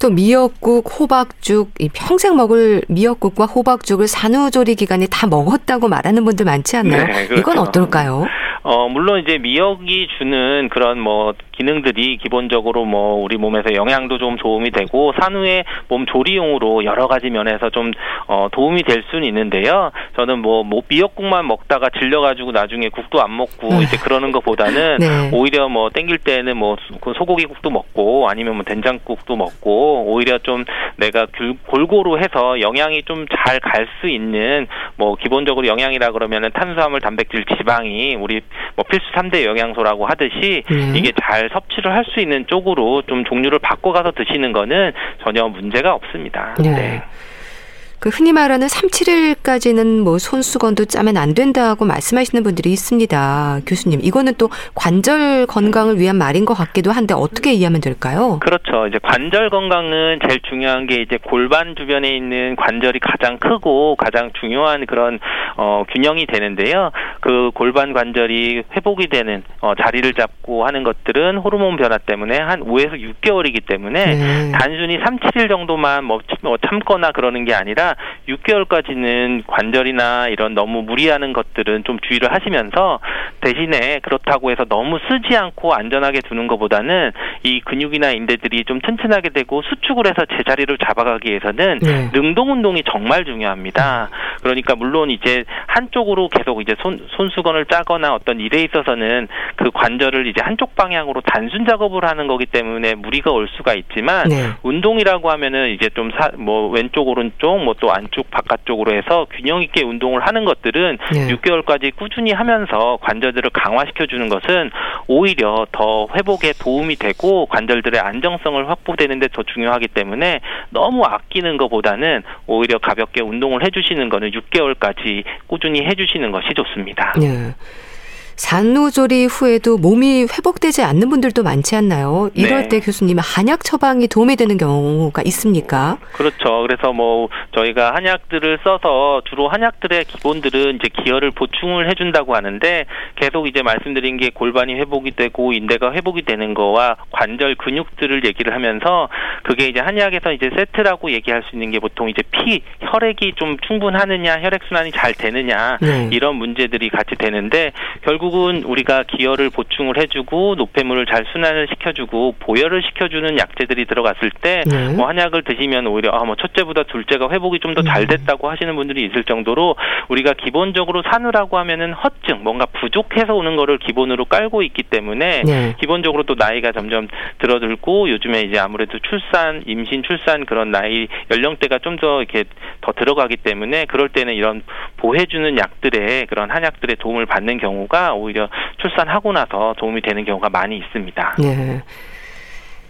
또 미역국, 호박죽, 이 평생 먹을 미역국과 호박죽을 산후조리 기간에 다 먹었다고 말하는 분들 많지 않나요? 네, 그렇죠. 이건 어떨까요? 어, 물론 이제 미역이 주는 그런 뭐 기능들이 기본적으로 뭐 우리 몸에서 영양도 좀 도움이 되고 산후의 몸 조리용으로 여러 가지 면에서 좀 어, 도움이 될 수는 있는데요. 저는 뭐, 뭐 미역국만 먹다가 질려가지고 나중에 국도 안 먹고 네. 이제 그러는 것보다는 네. 오히려 뭐 땡길 때는 뭐그 소고기 국도 먹고 아니면 뭐 된장국도 먹고 오히려 좀 내가 골고루 해서 영양이 좀 잘 갈 수 있는 뭐 기본적으로 영양이라 그러면은 탄수화물, 단백질, 지방이 우리 뭐 필수 3대 영양소라고 하듯이 네. 이게 잘 섭취를 할 수 있는 쪽으로 좀 종류를 바꿔가서 드시는 거는 전혀 문제가 없습니다. 네. 네. 그 흔히 말하는 3, 7일까지는 뭐 손수건도 짜면 안 된다고 말씀하시는 분들이 있습니다. 교수님, 이거는 또 관절 건강을 위한 말인 것 같기도 한데 어떻게 이해하면 될까요? 그렇죠. 이제 관절 건강은 제일 중요한 게 이제 골반 주변에 있는 관절이 가장 크고 가장 중요한 그런 어, 균형이 되는데요. 그 골반 관절이 회복이 되는 어, 자리를 잡고 하는 것들은 호르몬 변화 때문에 한 5에서 6개월이기 때문에 네. 단순히 3, 7일 정도만 뭐, 뭐 참거나 그러는 게 아니라 6개월까지는 관절이나 이런 너무 무리하는 것들은 좀 주의를 하시면서 대신에 그렇다고 해서 너무 쓰지 않고 안전하게 두는 것보다는 이 근육이나 인대들이 좀 튼튼하게 되고 수축을 해서 제자리를 잡아가기 위해서는 네. 능동 운동이 정말 중요합니다. 그러니까 물론 이제 한쪽으로 계속 이제 손 손수건을 짜거나 어떤 일에 있어서는 그 관절을 이제 한쪽 방향으로 단순 작업을 하는 거기 때문에 무리가 올 수가 있지만 네. 운동이라고 하면은 이제 좀 뭐 왼쪽 오른쪽 뭐또 안쪽 바깥쪽으로 해서 균형 있게 운동을 하는 것들은 네. 6개월까지 꾸준히 하면서 관절들을 강화시켜 주는 것은 오히려 더 회복에 도움이 되고 관절들의 안정성을 확보되는데 더 중요하기 때문에 너무 아끼는 것보다는 오히려 가볍게 운동을 해주시는 것은 6개월까지 꾸준히 해주시는 것이 좋습니다. 네. 산후조리 후에도 몸이 회복되지 않는 분들도 많지 않나요? 이럴 네. 때 교수님 한약 처방이 도움이 되는 경우가 있습니까? 그렇죠. 그래서 뭐 저희가 한약들을 써서 주로 한약들의 기본들은 이제 기혈을 보충을 해준다고 하는데 계속 이제 말씀드린 게 골반이 회복이 되고 인대가 회복이 되는 거와 관절 근육들을 얘기를 하면서 그게 이제 한약에서 이제 세트라고 얘기할 수 있는 게 보통 이제 피 혈액이 좀 충분하느냐 혈액 순환이 잘 되느냐 네. 이런 문제들이 같이 되는데 결국 결국은 우리가 기혈을 보충을 해주고 노폐물을 잘 순환을 시켜주고 보혈을 시켜주는 약재들이 들어갔을 때뭐 네. 한약을 드시면 오히려 아뭐 첫째보다 둘째가 회복이 좀 더잘 음. 됐다고 하시는 분들이 있을 정도로 우리가 기본적으로 산후라고 하면은 허증 뭔가 부족해서 오는 거를 기본으로 깔고 있기 때문에 네. 기본적으로 또 나이가 점점 들어들고 요즘에 이제 아무래도 출산 임신 출산 그런 나이 연령대가 좀 더 이렇게 더 들어가기 때문에 그럴 때는 이런 보해주는 약들의 그런 한약들의 도움을 받는 경우가 오히려 출산하고 나서 도움이 되는 경우가 많이 있습니다. 네.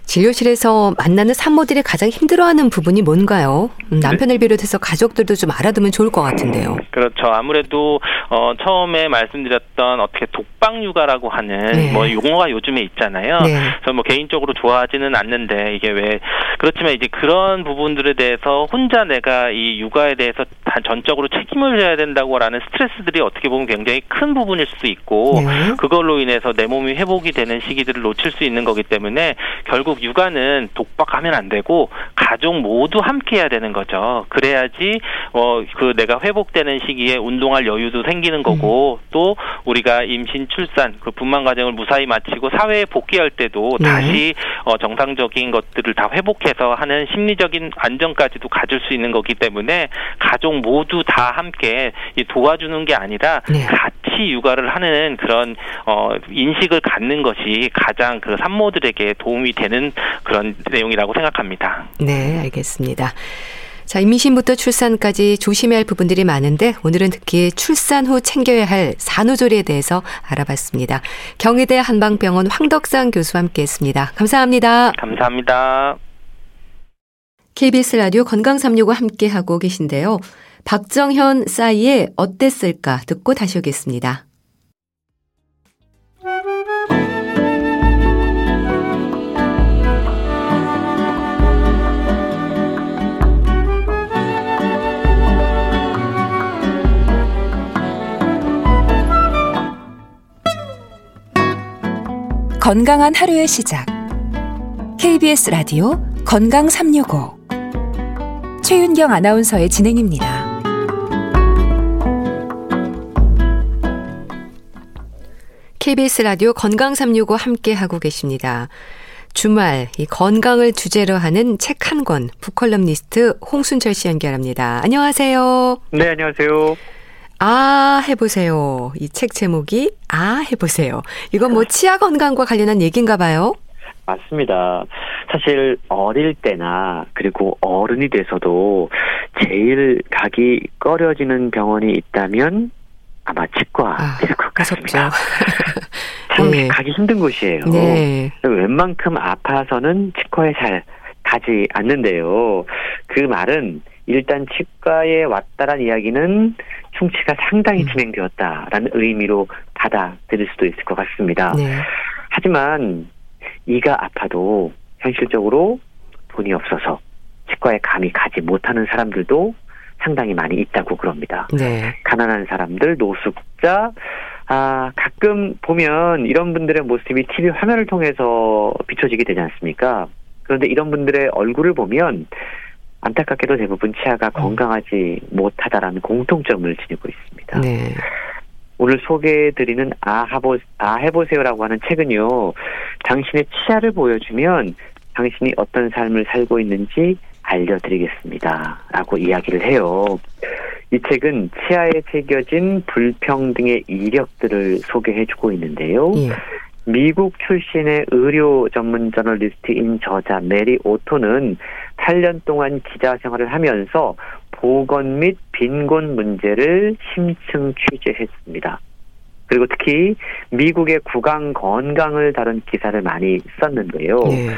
진료실에서 만나는 산모들이 가장 힘들어하는 부분이 뭔가요? 음, 남편을 비롯해서 가족들도 좀 알아두면 좋을 것 같은데요. 그렇죠. 아무래도 어, 처음에 말씀드렸던 어떻게 독방 육아라고 하는 네. 뭐 용어가 요즘에 있잖아요. 네. 저는 뭐 개인적으로 좋아하지는 않는데 이게 왜 그렇지만 이제 그런 부분들에 대해서 혼자 내가 이 육아에 대해서 다 전적으로 책임을 져야 된다고라는 스트레스들이 어떻게 보면 굉장히 큰 부분일 수도 있고 네. 그걸로 인해서 내 몸이 회복이 되는 시기들을 놓칠 수 있는 거기 때문에 결국 육아는 독박하면 안 되고 가족 모두 함께 해야 되는 거죠. 그래야지 어 그 내가 회복되는 시기에 운동할 여유도 생기는 거고 음. 또 우리가 임신 출산 그 분만 과정을 무사히 마치고 사회에 복귀할 때도 네. 다시 어 정상적인 것들을 다 회복해서 하는 심리적인 안정까지도 가질 수 있는 거기 때문에 가족 모두 다 함께 도와주는 게 아니라 네. 같이 육아를 하는 그런 어 인식을 갖는 것이 가장 그 산모들에게 도움이 되는 그런 내용이라고 생각합니다. 네, 알겠습니다. 자, 임신부터 출산까지 조심해야 할 부분들이 많은데 오늘은 특히 출산 후 챙겨야 할 산후조리에 대해서 알아봤습니다. 경희대 한방병원 황덕상 교수와 함께했습니다. 감사합니다. 감사합니다. KBS 라디오 건강365 함께하고 계신데요. 박정현 싸이의 어땠을까 듣고 다시 오겠습니다. 건강한 하루의 시작. KBS 라디오 건강 365. 최윤경 아나운서의 진행입니다. KBS 라디오 건강 365 함께 하고 계십니다. 주말 이 건강을 주제로 하는 책 한 권 북컬럼니스트 홍순철 씨 연결합니다. 안녕하세요. 네, 안녕하세요. 아, 해보세요. 이 책 제목이 아, 해보세요. 이건 뭐 치아 건강과 관련한 얘기인가 봐요? 맞습니다. 사실 어릴 때나 그리고 어른이 돼서도 제일 가기 꺼려지는 병원이 있다면 아마 치과일 아, 것 같습니다. 참 네. 가기 힘든 곳이에요. 네. 웬만큼 아파서는 치과에 잘 가지 않는데요. 그 말은 일단 치과에 왔다란 이야기는 충치가 상당히 음. 진행되었다라는 의미로 받아들일 수도 있을 것 같습니다. 네. 하지만 이가 아파도 현실적으로 돈이 없어서 치과에 감히 가지 못하는 사람들도 상당히 많이 있다고 그럽니다. 네. 가난한 사람들, 노숙자, 아, 가끔 보면 이런 분들의 모습이 TV 화면을 통해서 비춰지게 되지 않습니까? 그런데 이런 분들의 얼굴을 보면 안타깝게도 대부분 치아가 음. 건강하지 못하다라는 공통점을 지니고 있습니다. 네. 오늘 소개해드리는 아, 하보, 아 해보세요라고 하는 책은요, 당신의 치아를 보여주면 당신이 어떤 삶을 살고 있는지 알려드리겠습니다. 라고 이야기를 해요. 이 책은 치아에 새겨진 불평등의 이력들을 소개해주고 있는데요. 예. 미국 출신의 의료 전문 저널리스트인 저자 메리 오토는 8년 동안 기자 생활을 하면서 보건 및 빈곤 문제를 심층 취재했습니다. 그리고 특히 미국의 구강 건강을 다룬 기사를 많이 썼는데요. 네.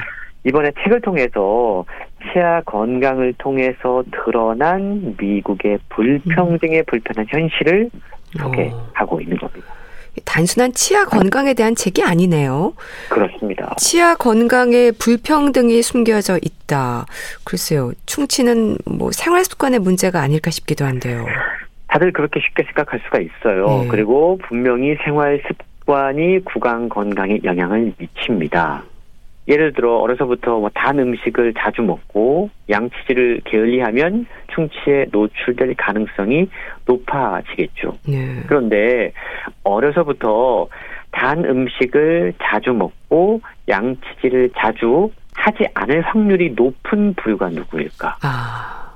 이번에 책을 통해서 치아 건강을 통해서 드러난 미국의 불평등의 불편한 현실을 소개하고 어. 있는 겁니다. 단순한 치아 건강에 대한 책이 아니네요. 그렇습니다. 치아 건강에 불평등이 숨겨져 있다. 글쎄요. 충치는 뭐 생활 습관의 문제가 아닐까 싶기도 한데요. 다들 그렇게 쉽게 생각할 수가 있어요. 네. 그리고 분명히 생활 습관이 구강 건강에 영향을 미칩니다. 예를 들어 어려서부터 뭐 단 음식을 자주 먹고 양치질을 게을리하면 충치에 노출될 가능성이 높아지겠죠. 네. 그런데 어려서부터 단 음식을 자주 먹고 양치질을 자주 하지 않을 확률이 높은 부류가 누구일까? 아.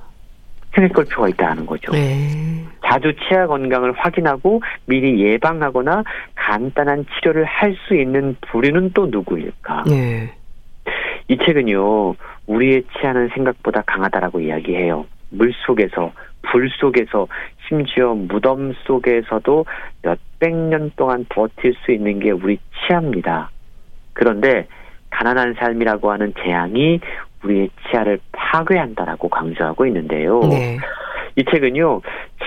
생각할 필요가 있다는 거죠. 네. 자주 치아 건강을 확인하고 미리 예방하거나 간단한 치료를 할 수 있는 부류는 또 누구일까? 네. 이 책은요, 우리의 치아는 생각보다 강하다라고 이야기해요. 물 속에서, 불 속에서, 심지어 무덤 속에서도 몇백 년 동안 버틸 수 있는 게 우리 치아입니다. 그런데 가난한 삶이라고 하는 재앙이 우리의 치아를 파괴한다라고 강조하고 있는데요. 네. 이 책은요,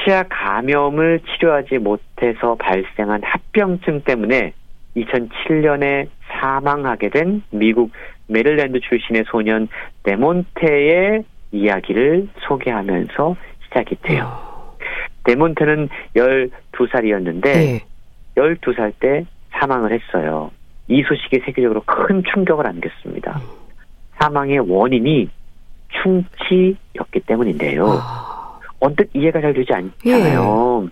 치아 감염을 치료하지 못해서 발생한 합병증 때문에 2007년에 사망하게 된 미국 메릴랜드 출신의 소년 데몬테의 이야기를 소개하면서 시작이 돼요. 어. 데몬테는 12살이었는데 네. 12살 때 사망을 했어요. 이 소식이 세계적으로 큰 충격을 안겼습니다. 사망의 원인이 충치였기 때문인데요. 아. 언뜻 이해가 잘 되지 않잖아요. 예.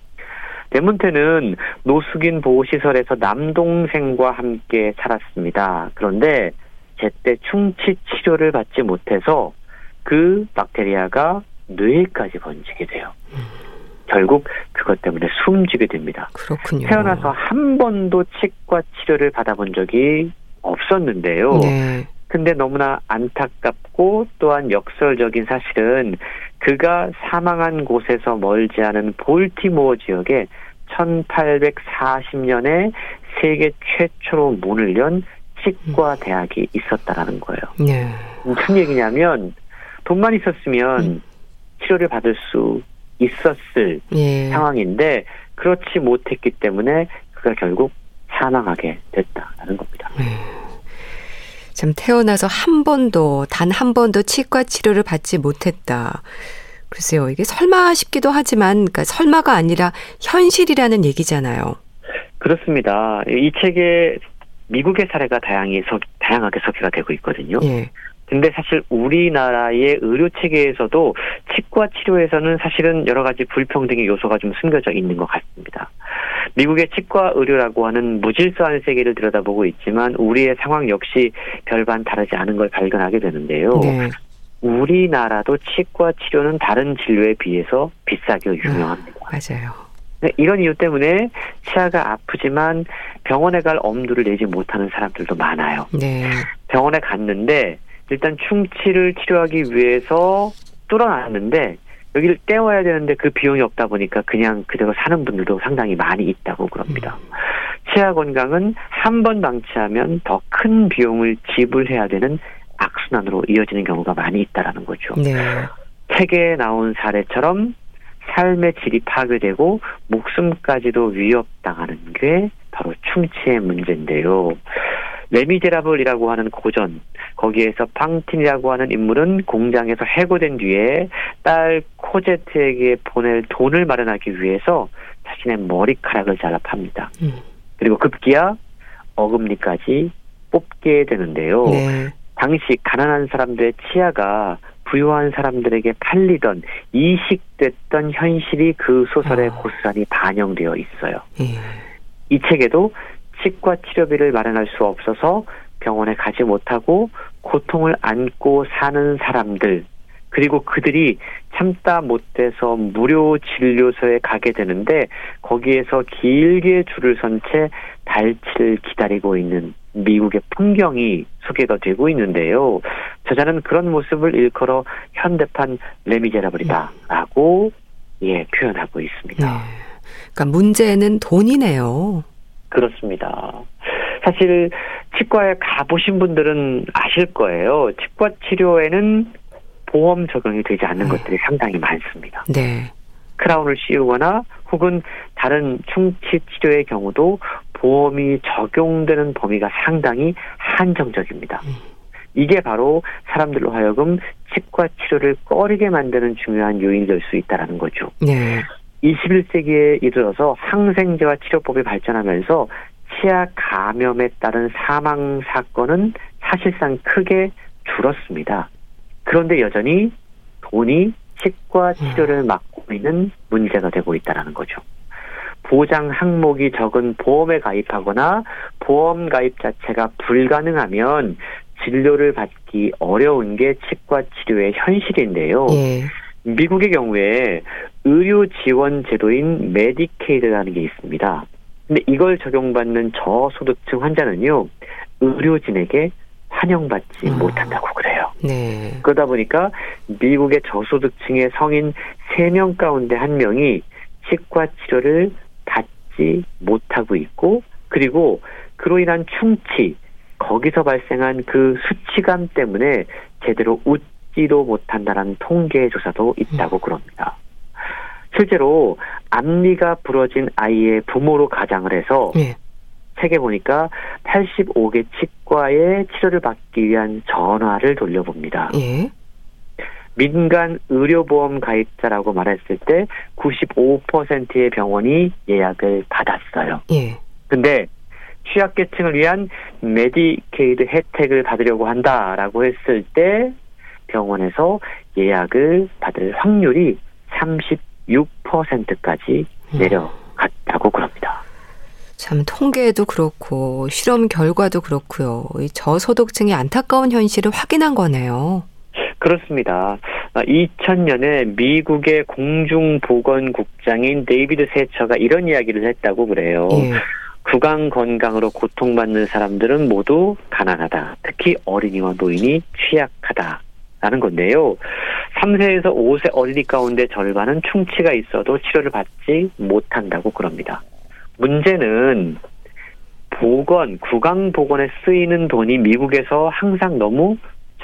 대문태는 노숙인 보호시설에서 남동생과 함께 살았습니다. 그런데 제때 충치 치료를 받지 못해서 그 박테리아가 뇌까지 번지게 돼요. 결국 그것 때문에 숨지게 됩니다. 그렇군요. 태어나서 한 번도 치과 치료를 받아본 적이 없었는데요. 네. 근데 너무나 안타깝고 또한 역설적인 사실은 그가 사망한 곳에서 멀지 않은 볼티모어 지역에 1840년에 세계 최초로 문을 연 치과 음. 대학이 있었다라는 거예요. 네. 무슨 얘기냐면 돈만 있었으면 음. 치료를 받을 수 있었을 예. 상황인데 그렇지 못했기 때문에 그가 결국 사망하게 됐다라는 겁니다. 네. 참 태어나서 한 번도 단 한 번도 치과 치료를 받지 못했다. 글쎄요, 이게 설마 싶기도 하지만, 그러니까 설마가 아니라 현실이라는 얘기잖아요. 그렇습니다. 이 책에 미국의 사례가 다양히 서, 다양하게 소개가 되고 있거든요. 예. 근데 사실 우리나라의 의료 체계에서도 치과 치료에서는 사실은 여러 가지 불평등의 요소가 좀 숨겨져 있는 것 같습니다. 미국의 치과 의료라고 하는 무질서한 세계를 들여다보고 있지만 우리의 상황 역시 별반 다르지 않은 걸 발견하게 되는데요. 네. 우리나라도 치과 치료는 다른 진료에 비해서 비싸게 유명합니다. 아, 맞아요. 네, 이런 이유 때문에 치아가 아프지만 병원에 갈 엄두를 내지 못하는 사람들도 많아요. 네. 병원에 갔는데 일단 충치를 치료하기 위해서 뚫어놨는데 여기를 떼워야 되는데 그 비용이 없다 보니까 그냥 그대로 사는 분들도 상당히 많이 있다고 그럽니다. 음. 치아 건강은 한 번 방치하면 더 큰 비용을 지불해야 되는 악순환으로 이어지는 경우가 많이 있다라는 거죠. 네. 책에 나온 사례처럼 삶의 질이 파괴되고 목숨까지도 위협당하는 게 바로 충치의 문제인데요. 레미제라블이라고 하는 고전 거기에서 팡틴이라고 하는 인물은 공장에서 해고된 뒤에 딸 코제트에게 보낼 돈을 마련하기 위해서 자신의 머리카락을 잘라 팝니다. 음. 그리고 급기야 어금니까지 뽑게 되는데요. 네. 당시 가난한 사람들의 치아가 부유한 사람들에게 팔리던 이식됐던 현실이 그 소설에 아. 고스란히 반영되어 있어요. 예. 이 책에도 치과 치료비를 마련할 수 없어서 병원에 가지 못하고 고통을 안고 사는 사람들 그리고 그들이 참다 못해서 무료 진료소에 가게 되는데 거기에서 길게 줄을 선 채 달치를 기다리고 있는 미국의 풍경이 소개가 되고 있는데요. 저자는 그런 모습을 일컬어 현대판 레미제라블이다라고 예 표현하고 있습니다. 네. 그러니까 문제는 돈이네요. 그렇습니다. 사실 치과에 가보신 분들은 아실 거예요. 치과 치료에는 보험 적용이 되지 않는 네. 것들이 상당히 많습니다. 네. 크라운을 씌우거나 혹은 다른 충치 치료의 경우도 보험이 적용되는 범위가 상당히 한정적입니다. 음. 이게 바로 사람들로 하여금 치과 치료를 꺼리게 만드는 중요한 요인이 될 수 있다는 거죠. 네. 21세기에 이르러서 항생제와 치료법이 발전하면서 치아 감염에 따른 사망 사건은 사실상 크게 줄었습니다. 그런데 여전히 돈이 치과 치료를 음. 막고 있는 문제가 되고 있다는 거죠. 보장 항목이 적은 보험에 가입하거나 보험 가입 자체가 불가능하면 진료를 받기 어려운 게 치과 치료의 현실인데요. 예. 미국의 경우에 의료 지원 제도인 메디케이드라는 게 있습니다. 근데 이걸 적용받는 저소득층 환자는요, 의료진에게 환영받지 아. 못한다고 그래요. 네. 그러다 보니까 미국의 저소득층의 성인 3명 가운데 1명이 치과 치료를 받지 못하고 있고, 그리고 그로 인한 충치, 거기서 발생한 그 수치감 때문에 제대로 웃지도 못한다라는 통계 조사도 있다고 음. 그럽니다. 실제로 앞니가 부러진 아이의 부모로 가장을 해서 예. 책에 보니까 85개 치과에 치료를 받기 위한 전화를 돌려봅니다. 예. 민간 의료보험 가입자라고 말했을 때 95%의 병원이 예약을 받았어요. 예. 근데 취약계층을 위한 메디케이드 혜택을 받으려고 한다라고 했을 때 병원에서 예약을 받을 확률이 36%까지 음. 내려갔다고 그럽니다. 참 통계도 그렇고 실험 결과도 그렇고요. 이 저소득층의 안타까운 현실을 확인한 거네요. 그렇습니다. 2000년에 아, 미국의 공중보건국장인 데이비드 세처가 이런 이야기를 했다고 그래요. 예. 구강 건강으로 고통받는 사람들은 모두 가난하다. 특히 어린이와 노인이 취약하다. 라는 건데요. 3세에서 5세 어린이 가운데 절반은 충치가 있어도 치료를 받지 못한다고 그럽니다. 문제는 보건, 구강 보건에 쓰이는 돈이 미국에서 항상 너무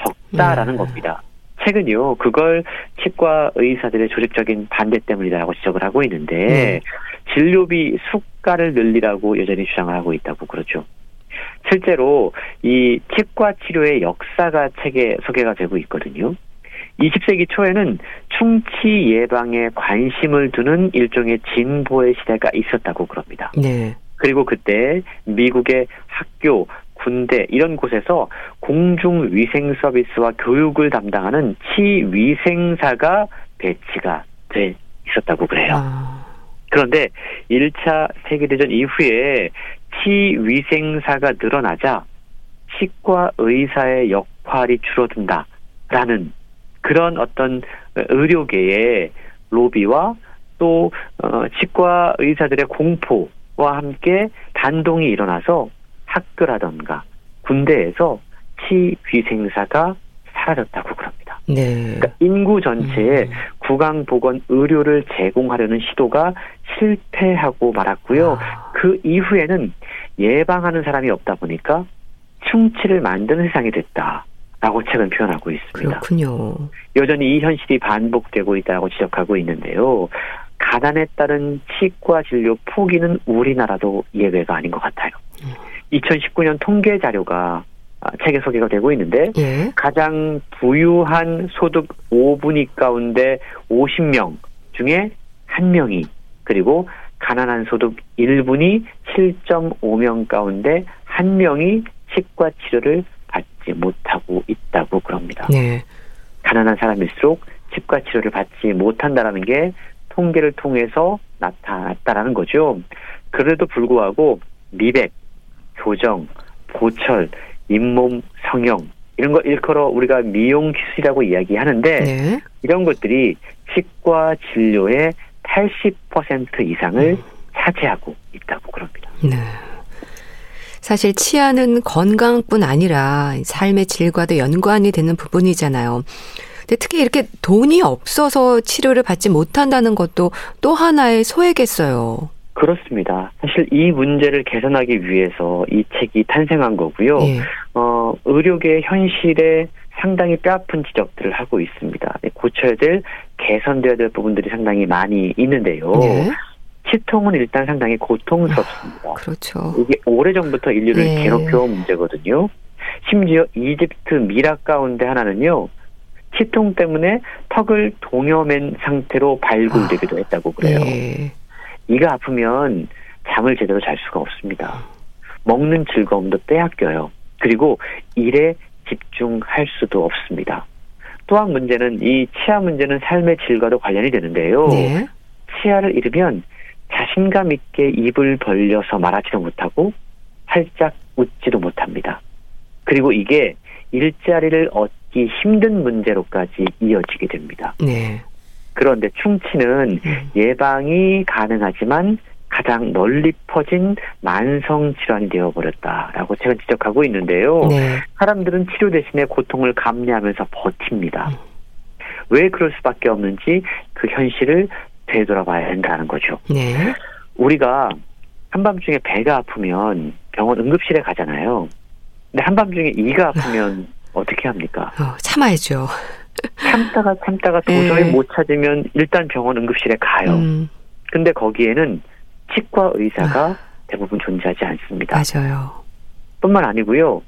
적다라는 네. 겁니다. 최근요, 그걸 치과 의사들의 조직적인 반대 때문이라고 지적을 하고 있는데, 네. 진료비 수가를 늘리라고 여전히 주장을 하고 있다고 그러죠. 실제로 이 치과 치료의 역사가 책에 소개가 되고 있거든요. 20세기 초에는 충치 예방에 관심을 두는 일종의 진보의 시대가 있었다고 그럽니다. 네. 그리고 그때 미국의 학교, 군대 이런 곳에서 공중 위생 서비스와 교육을 담당하는 치위생사가 배치가 돼 있었다고 그래요. 아. 그런데 1차 세계대전 이후에 치위생사가 늘어나자 치과 의사의 역할이 줄어든다라는 그런 어떤 의료계의 로비와 또 어, 치과 의사들의 공포와 함께 단동이 일어나서 학교라던가 군대에서 치위생사가 사라졌다고 그럽니다. 네. 그러니까 인구 전체에 음. 구강 보건 의료를 제공하려는 시도가 실패하고 말았고요. 아. 그 이후에는 예방하는 사람이 없다 보니까 충치를 만드는 세상이 됐다. 라고 책은 표현하고 있습니다. 그렇군요. 여전히 이 현실이 반복되고 있다고 지적하고 있는데요. 가난에 따른 치과 진료 포기는 우리나라도 예외가 아닌 것 같아요. 음. 2019년 통계 자료가 아, 책에 소개가 되고 있는데 예. 가장 부유한 소득 5분위 가운데 50명 중에 한 명이 그리고 가난한 소득 1분이 7.5명 가운데 한 명이 치과 치료를 받지 못하고 있다고 그럽니다. 네. 가난한 사람일수록 치과 치료를 받지 못한다라는 게 통계를 통해서 나타났다라는 거죠. 그래도 불구하고 미백, 교정, 보철, 잇몸 성형 이런 거 일컬어 우리가 미용 기술이라고 이야기하는데 네. 이런 것들이 치과 진료의 80% 이상을 음. 차지하고 있다고 그럽니다. 네. 사실 치아는 건강뿐 아니라 삶의 질과도 연관이 되는 부분이잖아요. 근데 특히 이렇게 돈이 없어서 치료를 받지 못한다는 것도 또 하나의 소외겠어요. 그렇습니다. 사실 이 문제를 개선하기 위해서 이 책이 탄생한 거고요. 예. 어, 의료계 현실에 상당히 뼈아픈 지적들을 하고 있습니다. 네, 고쳐야 될, 개선돼야 될 부분들이 상당히 많이 있는데요. 예. 치통은 일단 상당히 고통스럽습니다. 아, 그렇죠. 이게 오래전부터 인류를 예. 괴롭혀온 문제거든요. 심지어 이집트 미락 가운데 하나는요. 치통 때문에 턱을 동여맨 상태로 발굴되기도 아, 했다고 그래요. 예. 이가 아프면 잠을 제대로 잘 수가 없습니다. 먹는 즐거움도 빼앗겨요. 그리고 일에 집중할 수도 없습니다. 또한 문제는 이 치아 문제는 삶의 질과도 관련이 되는데요. 네. 치아를 잃으면 자신감 있게 입을 벌려서 말하지도 못하고 활짝 웃지도 못합니다. 그리고 이게 일자리를 얻기 힘든 문제로까지 이어지게 됩니다. 네. 그런데 충치는 음. 예방이 가능하지만 가장 널리 퍼진 만성 질환이 되어 버렸다라고 제가 지적하고 있는데요. 네. 사람들은 치료 대신에 고통을 감내하면서 버팁니다. 음. 왜 그럴 수밖에 없는지 그 현실을 되돌아봐야 한다는 거죠. 네. 우리가 한밤중에 배가 아프면 병원 응급실에 가잖아요. 근데 한밤중에 이가 아프면 어떻게 합니까? 어, 참아야죠. 참다가 참다가 도저히 네. 못 찾으면 일단 병원 응급실에 가요. 음. 근데 거기에는 치과 의사가 아. 대부분 존재하지 않습니다. 맞아요. 뿐만 아니고요.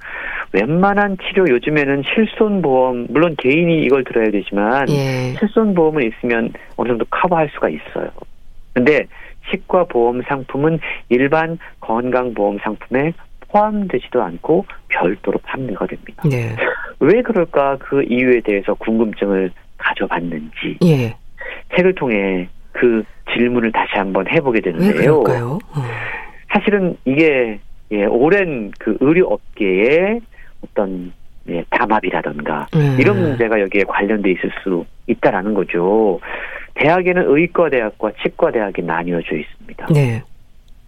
웬만한 치료 요즘에는 실손보험 물론 개인이 이걸 들어야 되지만 예. 실손보험은 있으면 어느 정도 커버할 수가 있어요. 근데 치과 보험 상품은 일반 건강보험 상품에 포함되지도 않고 별도로 판매가 됩니다. 네. 왜 그럴까 그 이유에 대해서 궁금증을 가져봤는지 예. 책을 통해 그 질문을 다시 한번 해보게 되는데요. 왜 그럴까요? 어. 사실은 이게 예, 오랜 그 의료 업계의 어떤 예, 담합이라던가 음. 이런 문제가 여기에 관련돼 있을 수 있다라는 거죠. 대학에는 의과 대학과 치과 대학이 나뉘어져 있습니다. 네.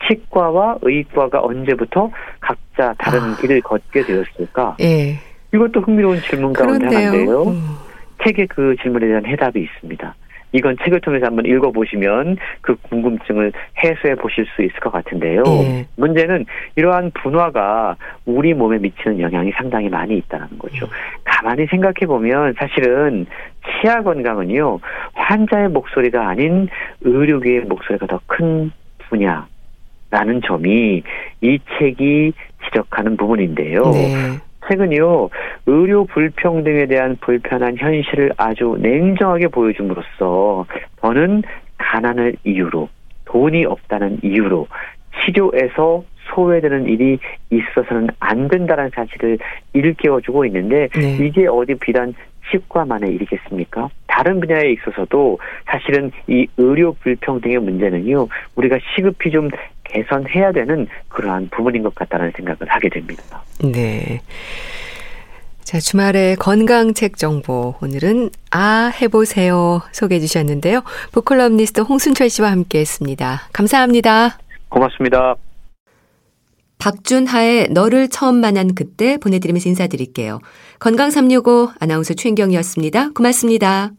치과와 의과가 언제부터 각자 다른 아. 길을 걷게 되었을까? 예. 이것도 흥미로운 질문 가운데 하나인데요. 음. 책에 그 질문에 대한 해답이 있습니다. 이건 책을 통해서 한번 읽어보시면 그 궁금증을 해소해 보실 수 있을 것 같은데요. 예. 문제는 이러한 분화가 우리 몸에 미치는 영향이 상당히 많이 있다는 거죠. 음. 가만히 생각해 보면 사실은 치아 건강은요 환자의 목소리가 아닌 의료계의 목소리가 더 큰 분야 라는 점이 이 책이 지적하는 부분인데요. 네. 최근요 의료 불평 등에 대한 불편한 현실을 아주 냉정하게 보여줌으로써 저는 가난을 이유로 돈이 없다는 이유로 치료에서 소외되는 일이 있어서는 안 된다는 사실을 일깨워주고 있는데 네. 이게 어디 비단 치과만의 일이겠습니까? 다른 분야에 있어서도 사실은 이 의료 불평등의 문제는요 우리가 시급히 좀 개선해야 되는 그러한 부분인 것 같다는 생각을 하게 됩니다. 네. 자, 주말에 건강책 정보. 오늘은 아, 해보세요. 소개해 주셨는데요. 보컬럼니스트 홍순철 씨와 함께 했습니다. 감사합니다. 고맙습니다. 박준하의 너를 처음 만난 그때 보내드리면서 인사드릴게요. 건강365 아나운서 최인경이었습니다. 고맙습니다.